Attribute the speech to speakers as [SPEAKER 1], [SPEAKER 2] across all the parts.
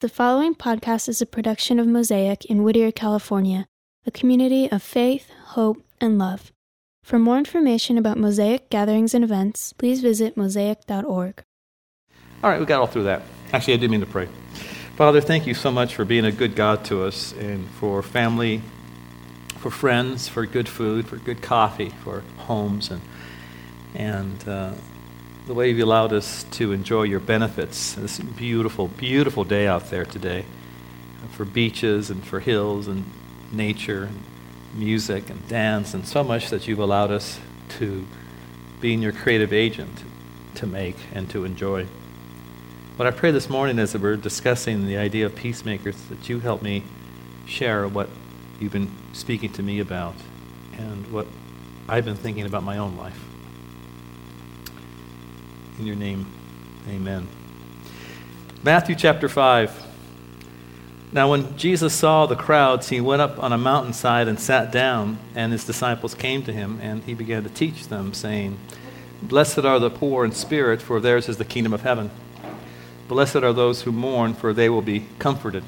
[SPEAKER 1] The following podcast is a production of Mosaic in Whittier, California, a community of faith, hope, and love. For more information about Mosaic gatherings and events, please visit mosaic.org.
[SPEAKER 2] All right, we got all through that. Actually, I did mean to pray. Father, thank you so much for being a good God to us and for family, for friends, for good food, for good coffee, for homes, and, and uh, the way you've allowed us to enjoy your benefits. This beautiful, beautiful day out there today uh, for beaches and for hills and nature and music and dance and so much that you've allowed us to be in your creative agent to make and to enjoy. What I pray this morning that we're discussing the idea of peacemakers, that you help me share what you've been speaking to me about and what I've been thinking about my own life. In your name, amen. Matthew chapter 5. Now, when Jesus saw the crowds, he went up on a mountainside and sat down, and his disciples came to him, and he began to teach them, saying, Blessed are the poor in spirit, for theirs is the kingdom of heaven. Blessed are those who mourn, for they will be comforted.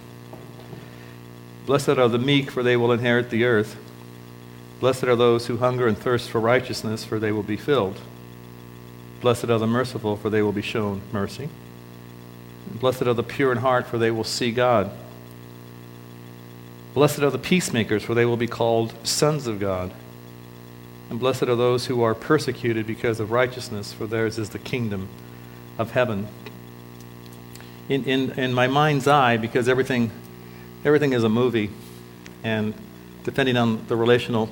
[SPEAKER 2] Blessed are the meek, for they will inherit the earth. Blessed are those who hunger and thirst for righteousness, for they will be filled. Blessed are the merciful, for they will be shown mercy. Blessed are the pure in heart, for they will see God. Blessed are the peacemakers, for they will be called sons of God. And blessed are those who are persecuted because of righteousness, for theirs is the kingdom of heaven. In, in, in my mind's eye, because everything, everything is a movie, and depending on the relational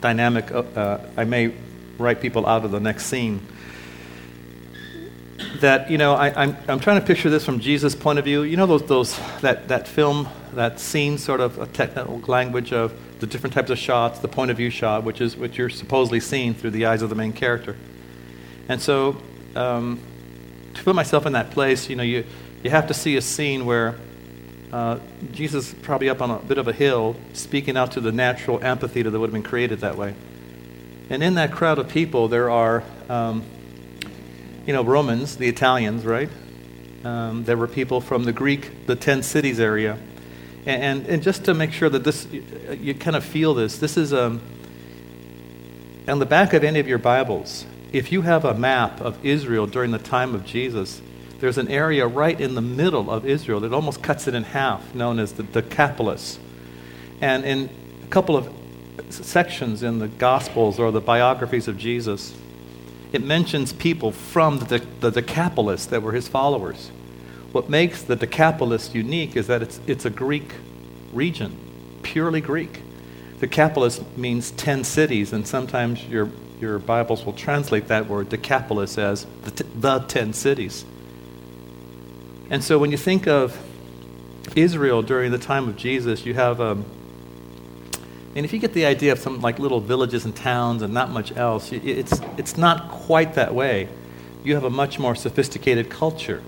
[SPEAKER 2] dynamic, uh, I may write people out of the next scene that you know I, am I'm, I'm trying to picture this from jesus point of view. You know those, those that, that film that scene sort of a technical language of the different types of shots the point of view shot which is what you're supposedly seeing through the eyes of the main character. And so um, to put myself in that place you know you, you have to see a scene where uh, jesus probably up on a bit of a hill speaking out to the natural amphitheater that would have been created that way. And in that crowd of people there are um, you know, Romans, the Italians, right? Um, there were people from the Greek, the 10 cities area. And, and, and, just to make sure that this, you, you kind of feel this, this is um, on the back of any of your Bibles. If you have a map of Israel during the time of Jesus, there's an area right in the middle of Israel that almost cuts it in half, known as the Decapolis. And in a couple of sections in the Gospels or the biographies of Jesus, it mentions people from the, the Decapolis that were his followers. What makes the Decapolis unique is that it's, it's a Greek region, purely Greek. Decapolis means 10 cities, and sometimes your, your Bibles will translate that word Decapolis as the, t- the 10 cities. And so when you think of Israel during the time of Jesus, you have um, and if you get the idea of some like little villages and towns and not much else, it's, it's not quite that way. You have a much more sophisticated culture.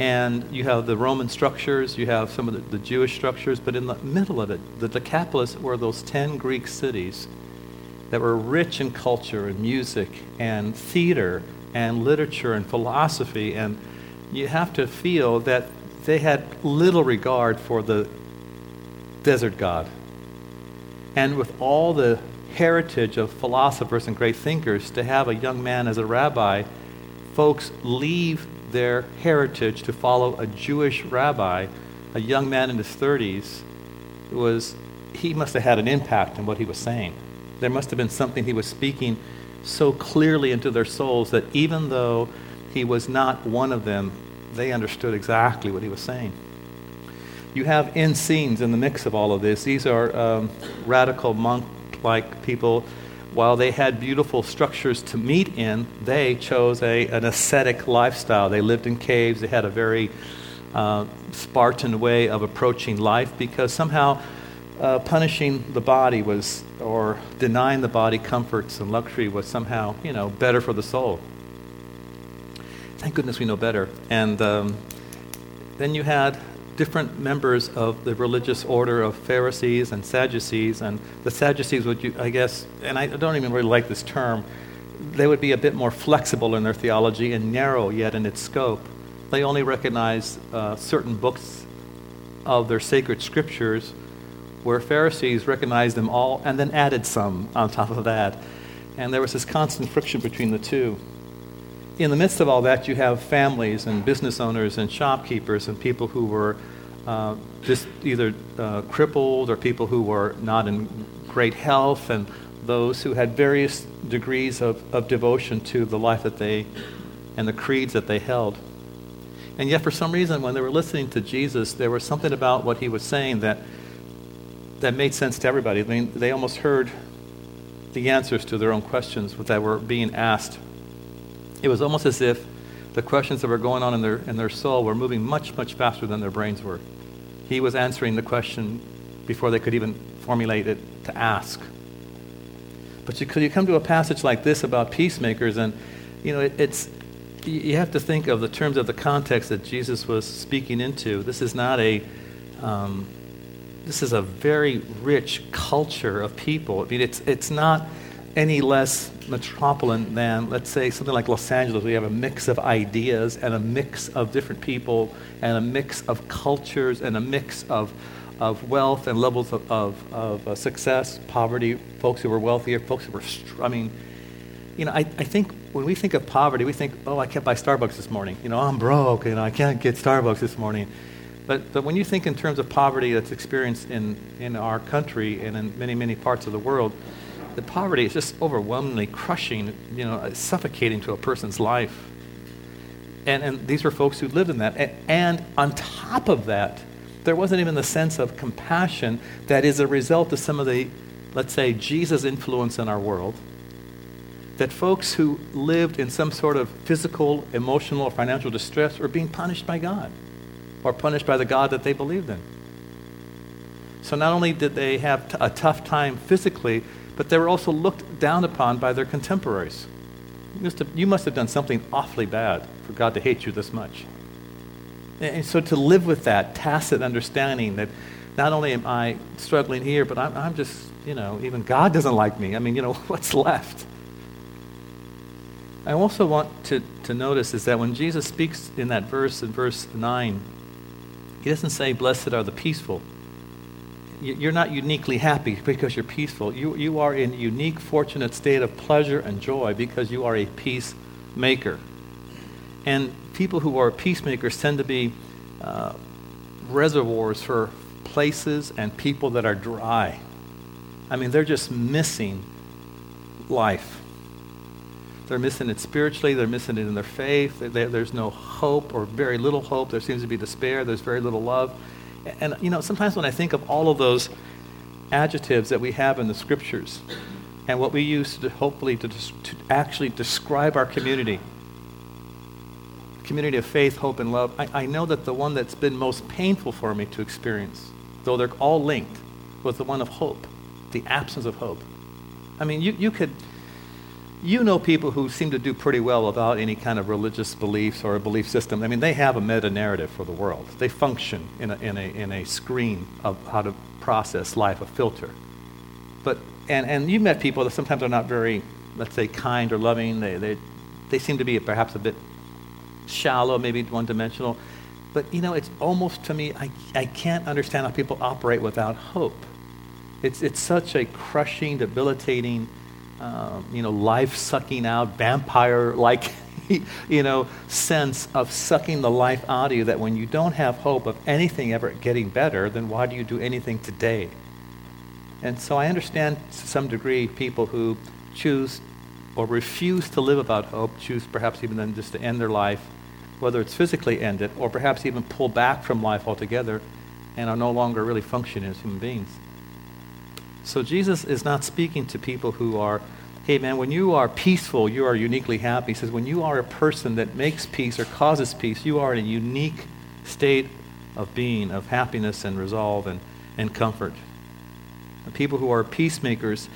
[SPEAKER 2] And you have the Roman structures, you have some of the, the Jewish structures, but in the middle of it, the Decapolis were those 10 Greek cities that were rich in culture and music and theater and literature and philosophy. And you have to feel that they had little regard for the desert god and with all the heritage of philosophers and great thinkers, to have a young man as a rabbi, folks leave their heritage to follow a Jewish rabbi, a young man in his 30s, was he must have had an impact on what he was saying. There must have been something he was speaking so clearly into their souls that even though he was not one of them, they understood exactly what he was saying you have Essenes in the mix of all of this. These are um, radical monk like people. While they had beautiful structures to meet in, they chose a, an ascetic lifestyle. They lived in caves, they had a very uh, Spartan way of approaching life because somehow uh, punishing the body was, or denying the body comforts and luxury was somehow, you know, better for the soul. Thank goodness we know better. And um, then you had different members of the religious order of Pharisees and Sadducees, and the Sadducees would, you, I guess, and I don't even really like this term, they would be a bit more flexible in their theology and narrow yet in its scope. they only recognized uh, certain books of their sacred scriptures, where Pharisees recognized them all and then added some on top of that. And there was this constant friction between the two. In the midst of all that, you have families and business owners and shopkeepers and people who were uh, just either uh, crippled or people who were not in great health and those who had various degrees of, of devotion to the life that they and the creeds that they held. And yet, for some reason, when they were listening to Jesus, there was something about what he was saying that, that made sense to everybody. I mean, they almost heard the answers to their own questions that were being asked. It was almost as if the questions that were going on in their, in their soul were moving much, much faster than their brains were. He was answering the question before they could even formulate it to ask. But you, you come to a passage like this about peacemakers, and you know, it, it's you have to think of the terms of the context that Jesus was speaking into. This is not a um, this is a very rich culture of people. I mean, it's it's not any less metropolitan than, let's say, something like Los Angeles. We have a mix of ideas and a mix of different people and a mix of cultures and a mix of of wealth and levels of, of, of uh, success, poverty, folks who were wealthier, folks who were, str- I mean, you know, I, I think when we think of poverty, we think, oh, I can't buy Starbucks this morning. You know, I'm broke, you know, I can't get Starbucks this morning. But, but when you think in terms of poverty that's experienced in, in our country and in many, many parts of the world, the poverty is just overwhelmingly crushing, you know, suffocating to a person's life. And, and these were folks who lived in that. And, and on top of that, there wasn't even the sense of compassion that is a result of some of the, let's say, Jesus influence in our world. That folks who lived in some sort of physical, emotional, or financial distress were being punished by God or punished by the God that they believed in. So not only did they have t- a tough time physically, but they were also looked down upon by their contemporaries. You must, have, you must have done something awfully bad for God to hate you this much. And so to live with that tacit understanding that not only am I struggling here, but I'm, I'm just, you know, even God doesn't like me. I mean, you know, what's left? I also want to, to notice is that when Jesus speaks in that verse, in verse 9, he doesn't say, Blessed are the peaceful. You're not uniquely happy because you're peaceful. You, you are in a unique, fortunate state of pleasure and joy because you are a peacemaker. And people who are peacemakers tend to be uh, reservoirs for places and people that are dry. I mean, they're just missing life. They're missing it spiritually, they're missing it in their faith. They, there's no hope or very little hope. There seems to be despair, there's very little love. And, you know, sometimes when I think of all of those adjectives that we have in the scriptures and what we use to hopefully to, to actually describe our community, community of faith, hope, and love, I, I know that the one that's been most painful for me to experience, though they're all linked, was the one of hope, the absence of hope. I mean, you, you could, you know people who seem to do pretty well without any kind of religious beliefs or a belief system. I mean, they have a meta narrative for the world. They function in a, in a, in a screen of how to process life, a filter. But, and, and you met people that sometimes are not very, let's say, kind or loving. They, they, they seem to be perhaps a bit shallow, maybe one dimensional. But, you know, it's almost to me, I, I can't understand how people operate without hope. It's, it's such a crushing, debilitating, um, you know, life sucking out, vampire like, you know, sense of sucking the life out of you that when you don't have hope of anything ever getting better, then why do you do anything today? And so I understand to some degree people who choose or refuse to live without hope, choose perhaps even then just to end their life whether it's physically ended or perhaps even pull back from life altogether and are no longer really functioning as human beings. So Jesus is not speaking to people who are, hey man, when you are peaceful, you are uniquely happy. He says, when you are a person that makes peace or causes peace, you are in a unique state of being, of happiness and resolve and, and comfort. The people who are peacemakers,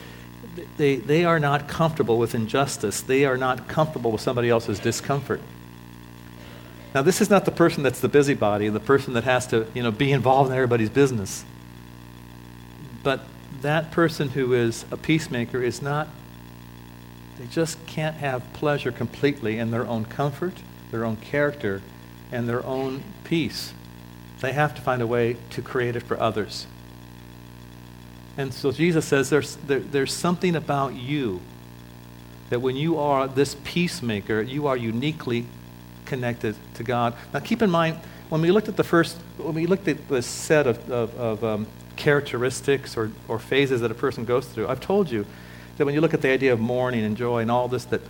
[SPEAKER 2] they, they are not comfortable with injustice. They are not comfortable with somebody else's discomfort. Now, this is not the person that's the busybody, the person that has to, you know, be involved in everybody's business. But that person who is a peacemaker is not, they just can't have pleasure completely in their own comfort, their own character, and their own peace. They have to find a way to create it for others. And so Jesus says there's, there, there's something about you that when you are this peacemaker, you are uniquely connected to God. Now, keep in mind, when we looked at the first, when we looked at the set of, of, of um, characteristics or, or phases that a person goes through, I've told you that when you look at the idea of mourning and joy and all this, that,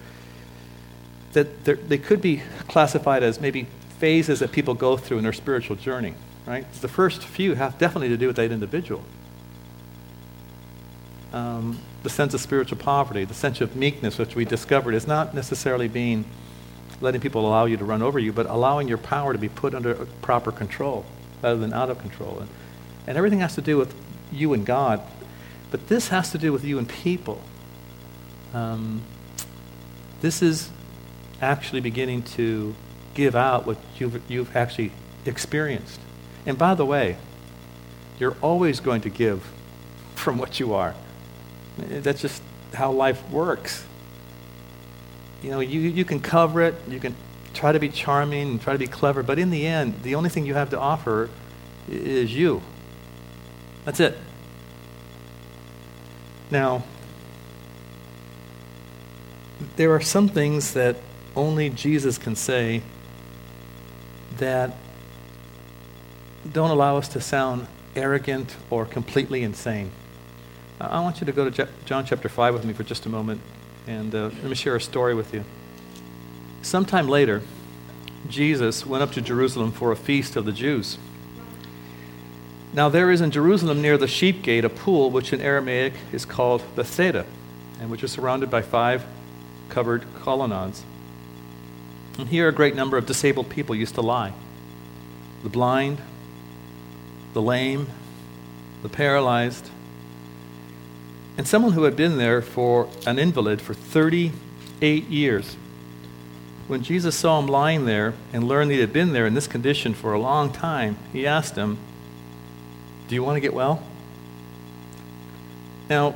[SPEAKER 2] that they could be classified as maybe phases that people go through in their spiritual journey, right? The first few have definitely to do with that individual. Um, the sense of spiritual poverty, the sense of meekness, which we discovered is not necessarily being letting people allow you to run over you, but allowing your power to be put under proper control rather than out of control. And, and everything has to do with you and God, but this has to do with you and people. Um, this is actually beginning to give out what you've, you've actually experienced. And by the way, you're always going to give from what you are. That's just how life works. You know, you, you can cover it, you can try to be charming and try to be clever, but in the end, the only thing you have to offer is you. That's it. Now, there are some things that only Jesus can say that don't allow us to sound arrogant or completely insane. I want you to go to John chapter 5 with me for just a moment, and uh, let me share a story with you. Sometime later, Jesus went up to Jerusalem for a feast of the Jews. Now, there is in Jerusalem near the sheep gate a pool which in Aramaic is called Bethesda, and which is surrounded by five covered colonnades. And here a great number of disabled people used to lie the blind, the lame, the paralyzed, and someone who had been there for an invalid for 38 years. When Jesus saw him lying there and learned that he had been there in this condition for a long time, he asked him, Do you want to get well? Now,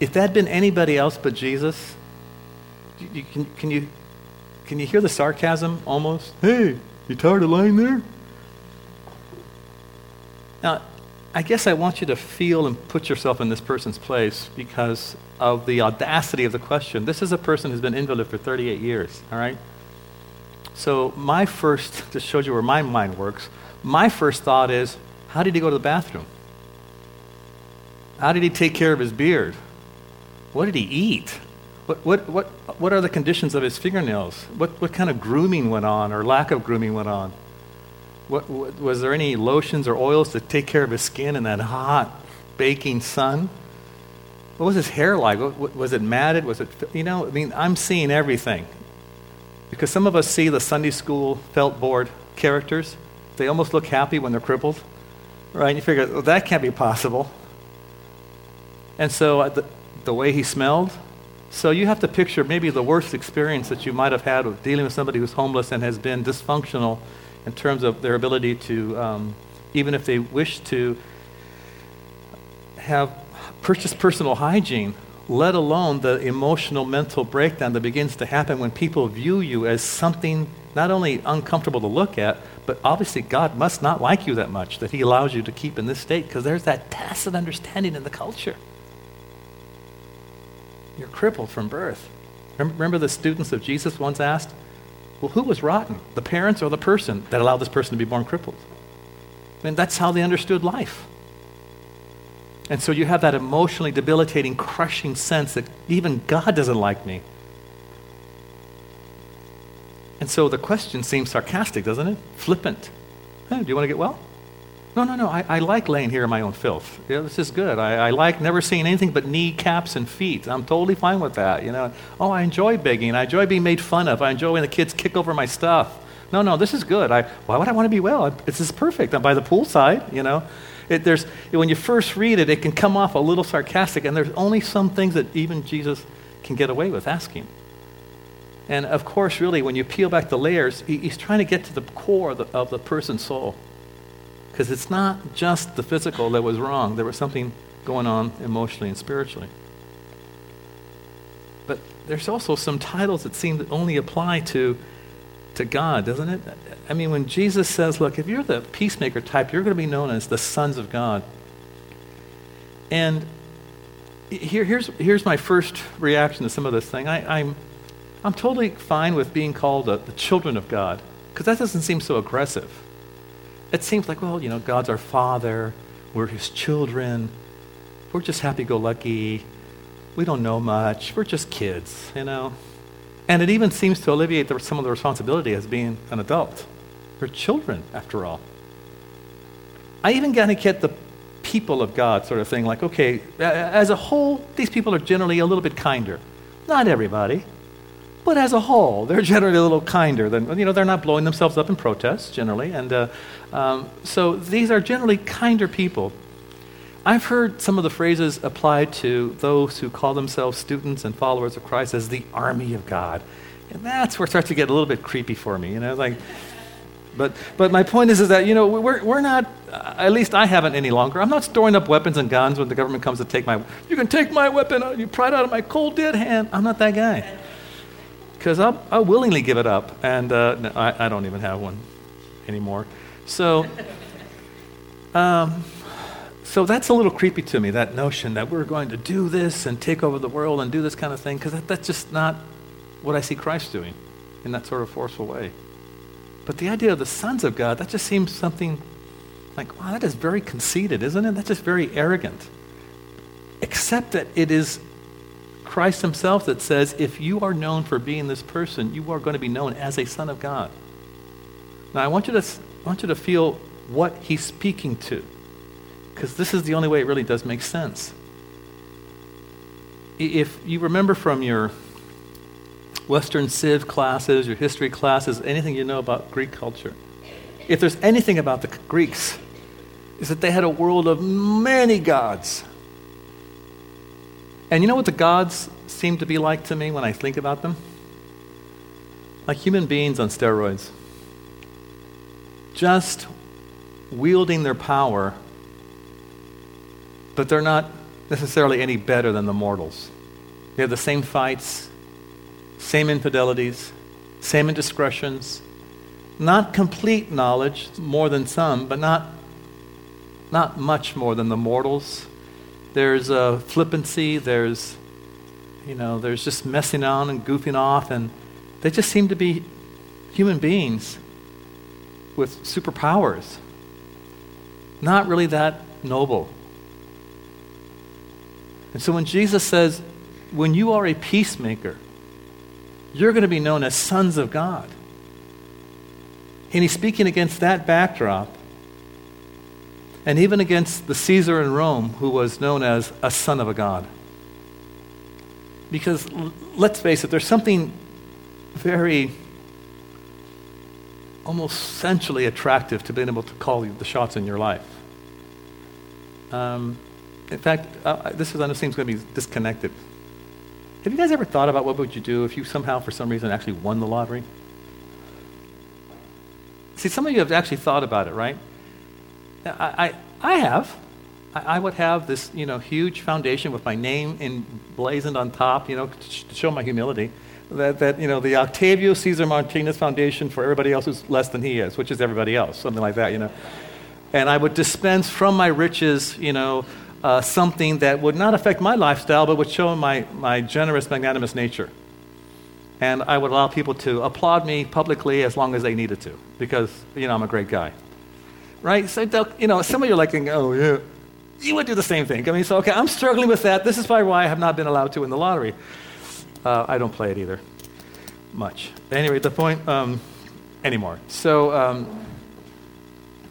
[SPEAKER 2] if that had been anybody else but Jesus, you, can, can, you, can you hear the sarcasm almost? Hey, you tired of lying there? Now, I guess I want you to feel and put yourself in this person's place because of the audacity of the question. This is a person who's been invalid for 38 years, all right? So, my first, to show you where my mind works, my first thought is how did he go to the bathroom? How did he take care of his beard? What did he eat? What, what, what, what are the conditions of his fingernails? What, what kind of grooming went on or lack of grooming went on? What, what, was there any lotions or oils to take care of his skin in that hot, baking sun? What was his hair like? What, was it matted? Was it, you know, I mean, I'm seeing everything. Because some of us see the Sunday school felt board characters. They almost look happy when they're crippled, right? And you figure, well, that can't be possible. And so uh, the, the way he smelled, so you have to picture maybe the worst experience that you might have had with dealing with somebody who's homeless and has been dysfunctional in terms of their ability to, um, even if they wish to have purchase personal hygiene, let alone the emotional mental breakdown that begins to happen when people view you as something not only uncomfortable to look at, but obviously God must not like you that much that He allows you to keep in this state because there's that tacit understanding in the culture. You're crippled from birth. Remember the students of Jesus once asked, well, who was rotten? The parents or the person that allowed this person to be born crippled? I mean, that's how they understood life. And so you have that emotionally debilitating, crushing sense that even God doesn't like me. And so the question seems sarcastic, doesn't it? Flippant. Hey, do you want to get well? No, no, no. I, I like laying here in my own filth. Yeah, this is good. I, I like never seeing anything but kneecaps and feet. I'm totally fine with that. You know. Oh, I enjoy begging. I enjoy being made fun of. I enjoy when the kids kick over my stuff. No, no, this is good. I, why would I want to be well? This is perfect. I'm by the poolside, you know. It, there's, when you first read it, it can come off a little sarcastic, and there's only some things that even Jesus can get away with asking. And of course, really, when you peel back the layers, he's trying to get to the core of the, of the person's soul. Because it's not just the physical that was wrong, there was something going on emotionally and spiritually. But there's also some titles that seem to only apply to, to God, doesn't it? I mean, when Jesus says, look, if you're the peacemaker type, you're going to be known as the sons of God. And here, here's, here's my first reaction to some of this thing. I, I'm, I'm totally fine with being called the, the children of God, because that doesn't seem so aggressive. It seems like, well, you know, God's our Father, we're His children, we're just happy go lucky, we don't know much, we're just kids, you know. And it even seems to alleviate the, some of the responsibility as being an adult. We're children, after all. I even kind of get the people of God sort of thing, like, okay, as a whole, these people are generally a little bit kinder. Not everybody, but as a whole, they're generally a little kinder than, you know, they're not blowing themselves up in protests generally. And uh, um, so these are generally kinder people. I've heard some of the phrases applied to those who call themselves students and followers of Christ as the army of God. And that's where it starts to get a little bit creepy for me, you know, like, but, but my point is, is that, you know, we're, we're not, uh, at least I haven't any longer. I'm not storing up weapons and guns when the government comes to take my, you can take my weapon, you pry it out of my cold dead hand. I'm not that guy. Because I'll, I'll willingly give it up. And uh, no, I, I don't even have one anymore. So, um, so that's a little creepy to me, that notion that we're going to do this and take over the world and do this kind of thing, because that, that's just not what I see Christ doing in that sort of forceful way. But the idea of the sons of God, that just seems something like, wow, that is very conceited, isn't it? That's just very arrogant. Except that it is Christ himself that says, if you are known for being this person, you are going to be known as a son of God. Now, I want you to, I want you to feel what he's speaking to, because this is the only way it really does make sense. If you remember from your Western Civ classes, your history classes, anything you know about Greek culture. If there's anything about the Greeks, is that they had a world of many gods. And you know what the gods seem to be like to me when I think about them? Like human beings on steroids. Just wielding their power, but they're not necessarily any better than the mortals. They have the same fights, same infidelities, same indiscretions, not complete knowledge, more than some, but not, not much more than the mortals. There's a flippancy, there's, you know, there's just messing on and goofing off, and they just seem to be human beings with superpowers. Not really that noble. And so when Jesus says, when you are a peacemaker, you're going to be known as sons of God. And he's speaking against that backdrop, and even against the Caesar in Rome, who was known as a son of a god. Because let's face it, there's something very almost sensually attractive to being able to call the shots in your life. Um, in fact, uh, this is, I know, seems going to be disconnected have you guys ever thought about what would you do if you somehow, for some reason, actually won the lottery? See, some of you have actually thought about it, right? I, I, I have. I, I, would have this, you know, huge foundation with my name emblazoned on top, you know, to show my humility. That, that, you know, the Octavio Caesar Martinez Foundation for everybody else who's less than he is, which is everybody else, something like that, you know. And I would dispense from my riches, you know, uh, something that would not affect my lifestyle, but would show my, my generous, magnanimous nature. And I would allow people to applaud me publicly as long as they needed to, because, you know, I'm a great guy. Right? So, you know, some of you are like, oh, yeah. You would do the same thing. I mean, so, okay, I'm struggling with that. This is probably why I have not been allowed to win the lottery. Uh, I don't play it either much. Anyway, the point, um, anymore. So, um,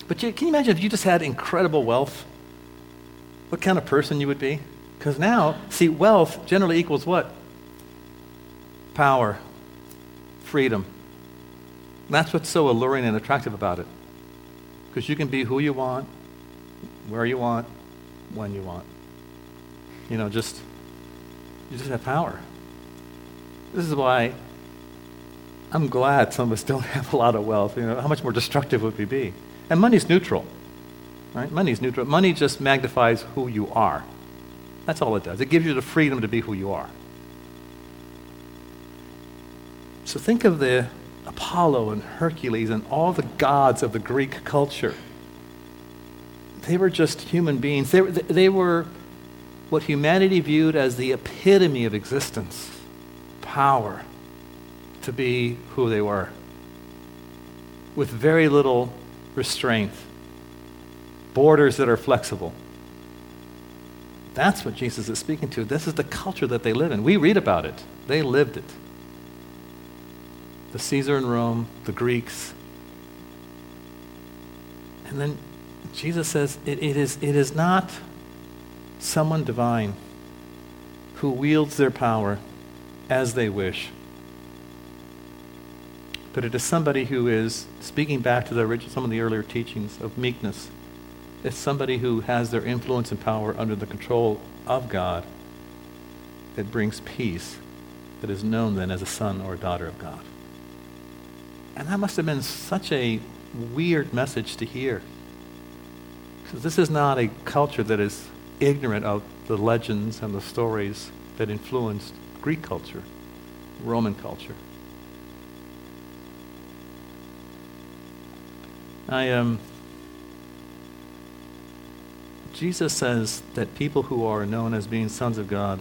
[SPEAKER 2] but you, can you imagine if you just had incredible wealth? what kind of person you would be? Because now, see, wealth generally equals what? Power, freedom. That's what's so alluring and attractive about it. Because you can be who you want, where you want, when you want. You know, just, you just have power. This is why I'm glad some of us don't have a lot of wealth. You know, how much more destructive would we be? And money's neutral. Right? Money is neutral. Money just magnifies who you are. That's all it does. It gives you the freedom to be who you are. So think of the Apollo and Hercules and all the gods of the Greek culture. They were just human beings. They, they were what humanity viewed as the epitome of existence power to be who they were, with very little restraint, borders that are flexible. That's what Jesus is speaking to. This is the culture that they live in. We read about it, they lived it. The Caesar in Rome, the Greeks. And then Jesus says it, it, is, it is not someone divine who wields their power as they wish. But it is somebody who is, speaking back to the original, some of the earlier teachings of meekness, it's somebody who has their influence and power under the control of God that brings peace that is known then as a son or a daughter of God. And that must have been such a weird message to hear. Because this is not a culture that is ignorant of the legends and the stories that influenced Greek culture, Roman culture. I um, Jesus says that people who are known as being sons of God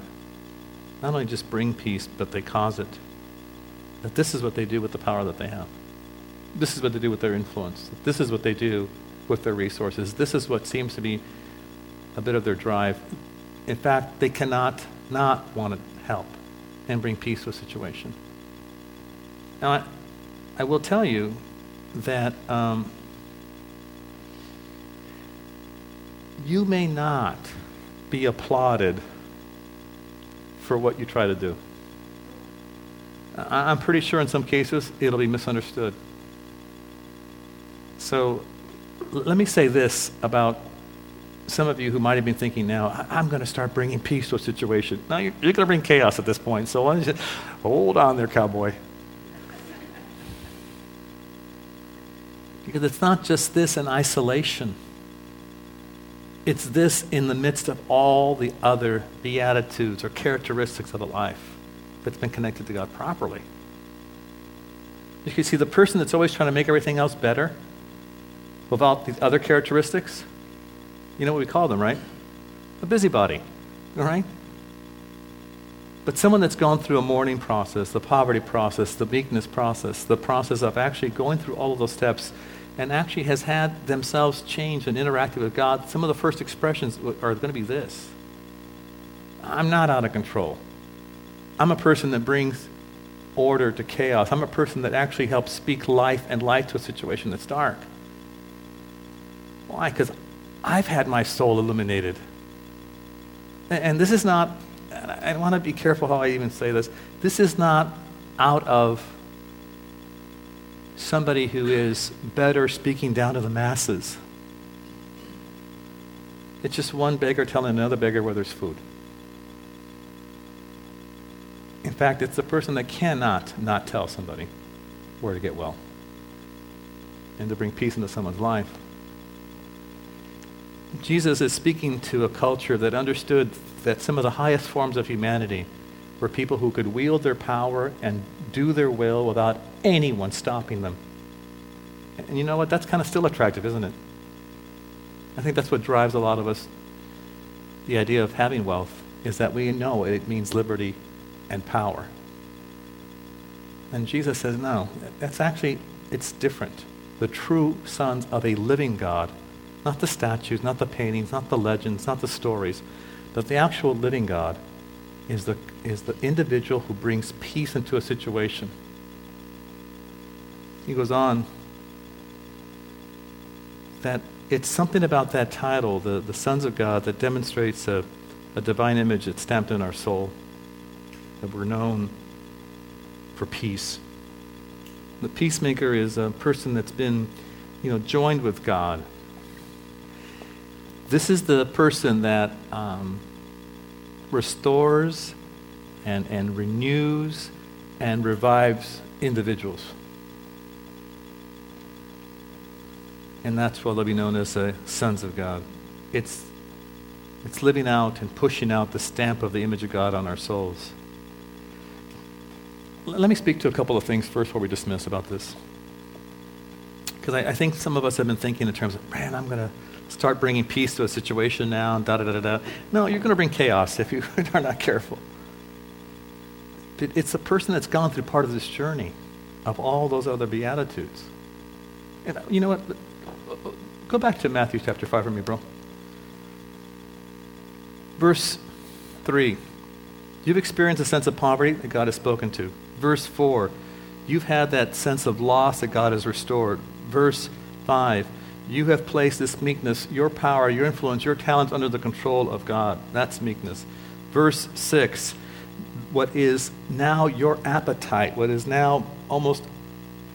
[SPEAKER 2] not only just bring peace, but they cause it. That this is what they do with the power that they have. This is what they do with their influence. This is what they do with their resources. This is what seems to be a bit of their drive. In fact, they cannot not want to help and bring peace to a situation. Now, I, I will tell you that um, you may not be applauded for what you try to do. I, I'm pretty sure in some cases it'll be misunderstood. So let me say this about some of you who might have been thinking now, I'm going to start bringing peace to a situation. Now you're, you're going to bring chaos at this point. So why don't you hold on there, cowboy. Because it's not just this in isolation. It's this in the midst of all the other beatitudes or characteristics of a life that's been connected to God properly. You can see the person that's always trying to make everything else better without these other characteristics, you know what we call them, right? A busybody, all right? But someone that's gone through a mourning process, the poverty process, the meekness process, the process of actually going through all of those steps and actually has had themselves change and interacted with God, some of the first expressions are going to be this I'm not out of control. I'm a person that brings order to chaos. I'm a person that actually helps speak life and light to a situation that's dark. Why? Because I've had my soul illuminated. And this is not, I want to be careful how I even say this. This is not out of somebody who is better speaking down to the masses. It's just one beggar telling another beggar where there's food. In fact, it's the person that cannot not tell somebody where to get well and to bring peace into someone's life. Jesus is speaking to a culture that understood that some of the highest forms of humanity were people who could wield their power and do their will without anyone stopping them. And you know what? That's kind of still attractive, isn't it? I think that's what drives a lot of us. The idea of having wealth is that we know it means liberty and power. And Jesus says, no, that's actually, it's different. The true sons of a living God not the statues, not the paintings, not the legends, not the stories, but the actual living God is the, is the individual who brings peace into a situation. He goes on that it's something about that title, the, the sons of God, that demonstrates a, a divine image that's stamped in our soul, that we're known for peace. The peacemaker is a person that's been, you know, joined with God, this is the person that um, restores and, and renews and revives individuals. And that's what they'll be known as the sons of God. It's, it's living out and pushing out the stamp of the image of God on our souls. let me speak to a couple of things first before we dismiss about this. Because I, I, think some of us have been thinking in terms of, man, I'm going to start bringing peace to a situation now, da da da da. No, you're going to bring chaos if you are not careful. It's a person that's gone through part of this journey of all those other Beatitudes. And you know what? Go back to Matthew chapter 5 for me, bro. Verse 3. You've experienced a sense of poverty that God has spoken to. Verse 4. You've had that sense of loss that God has restored. Verse 5. You have placed this meekness, your power, your influence, your talents under the control of God. That's meekness. Verse 6 what is now your appetite, what is now almost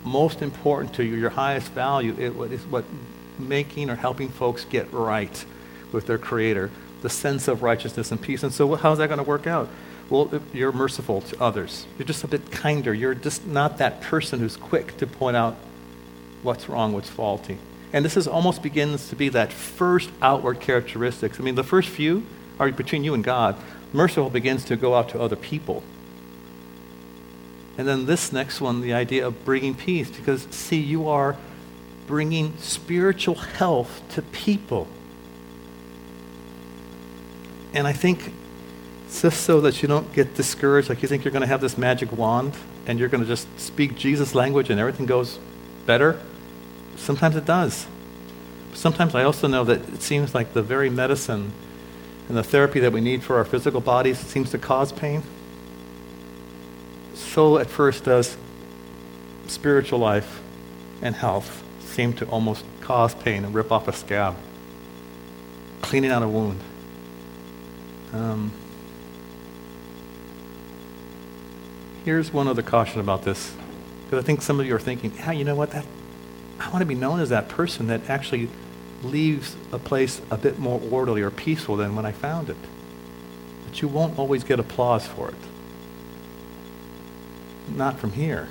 [SPEAKER 2] most important to you, your highest value, it what is what making or helping folks get right with their Creator, the sense of righteousness and peace. And so, how's that going to work out? Well, you're merciful to others. You're just a bit kinder. You're just not that person who's quick to point out what's wrong, what's faulty. And this is almost begins to be that first outward characteristics. I mean, the first few are between you and God merciful begins to go out to other people. And then this next one, the idea of bringing peace, because see, you are bringing spiritual health to people. And I think just so that you don't get discouraged, like you think you're going to have this magic wand and you're going to just speak Jesus language and everything goes better. Sometimes it does. Sometimes I also know that it seems like the very medicine and the therapy that we need for our physical bodies seems to cause pain, so at first does spiritual life and health seem to almost cause pain and rip off a scab, cleaning out a wound. Um, here's one other caution about this, because I think some of you are thinking, yeah, you know what? That I want to be known as that person that actually leaves a place a bit more orderly or peaceful than when I found it. But you won't always get applause for it. Not from here.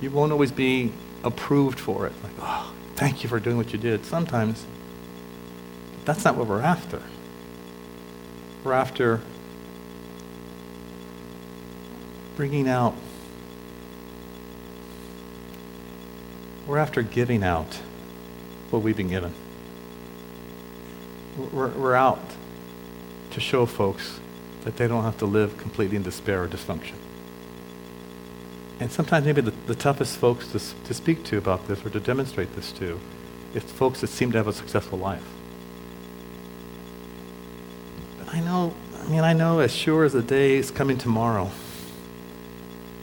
[SPEAKER 2] You won't always be approved for it. Like, oh, thank you for doing what you did. Sometimes that's not what we're after. We're after bringing out, we're after giving out what we've been given. We're, we're out to show folks that they don't have to live completely in despair or dysfunction. And sometimes maybe the, the toughest folks to, to speak to about this or to demonstrate this to is folks that seem to have a successful life. But I know, I mean, I know as sure as the day is coming tomorrow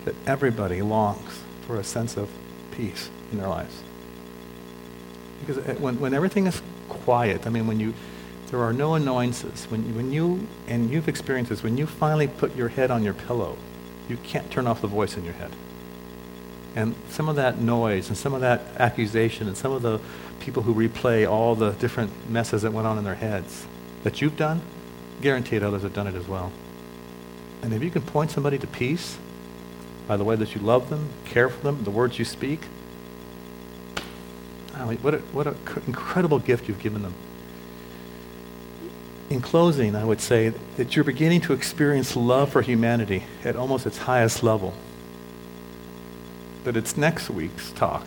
[SPEAKER 2] that everybody longs for a sense of peace in their lives. Because uh, when, when everything is quiet, I mean, when you, there are no annoyances, when, when you, and you've experienced this, when you finally put your head on your pillow, you can't turn off the voice in your head. And some of that noise and some of that accusation and some of the people who replay all the different messes that went on in their heads that you've done, guaranteed others have done it as well. And if you can point somebody to peace by the way that you love them, care for them, the words you speak, what an what a incredible gift you've given them. In closing, I would say that you're beginning to experience love for humanity at almost its highest level. That it's next week's talk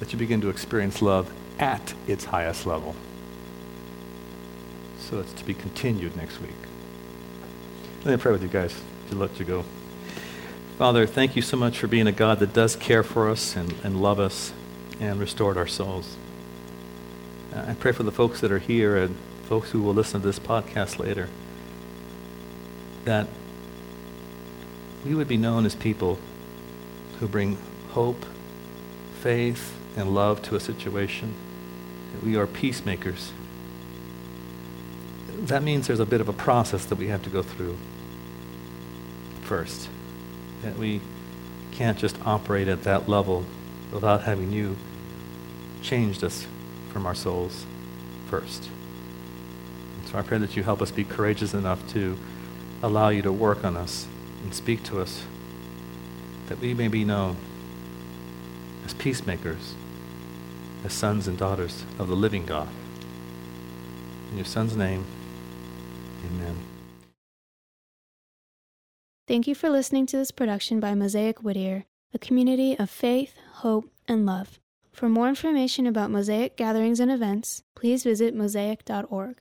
[SPEAKER 2] that you begin to experience love at its highest level. So it's to be continued next week. Let me pray with you guys to let you go. Father, thank you so much for being a God that does care for us and, and love us and restored our souls. I pray for the folks that are here and folks who will listen to this podcast later that we would be known as people who bring hope, faith, and love to a situation. That we are peacemakers. That means there's a bit of a process that we have to go through first. That we can't just operate at that level without having you changed us from our souls first. And so I pray that you help us be courageous enough to allow you to work on us and speak to us, that we may be known as peacemakers, as sons and daughters of the living God. In your Son's name, amen.
[SPEAKER 1] Thank you for listening to this production by Mosaic Whittier, a community of faith, hope, and love. For more information about Mosaic gatherings and events, please visit mosaic.org.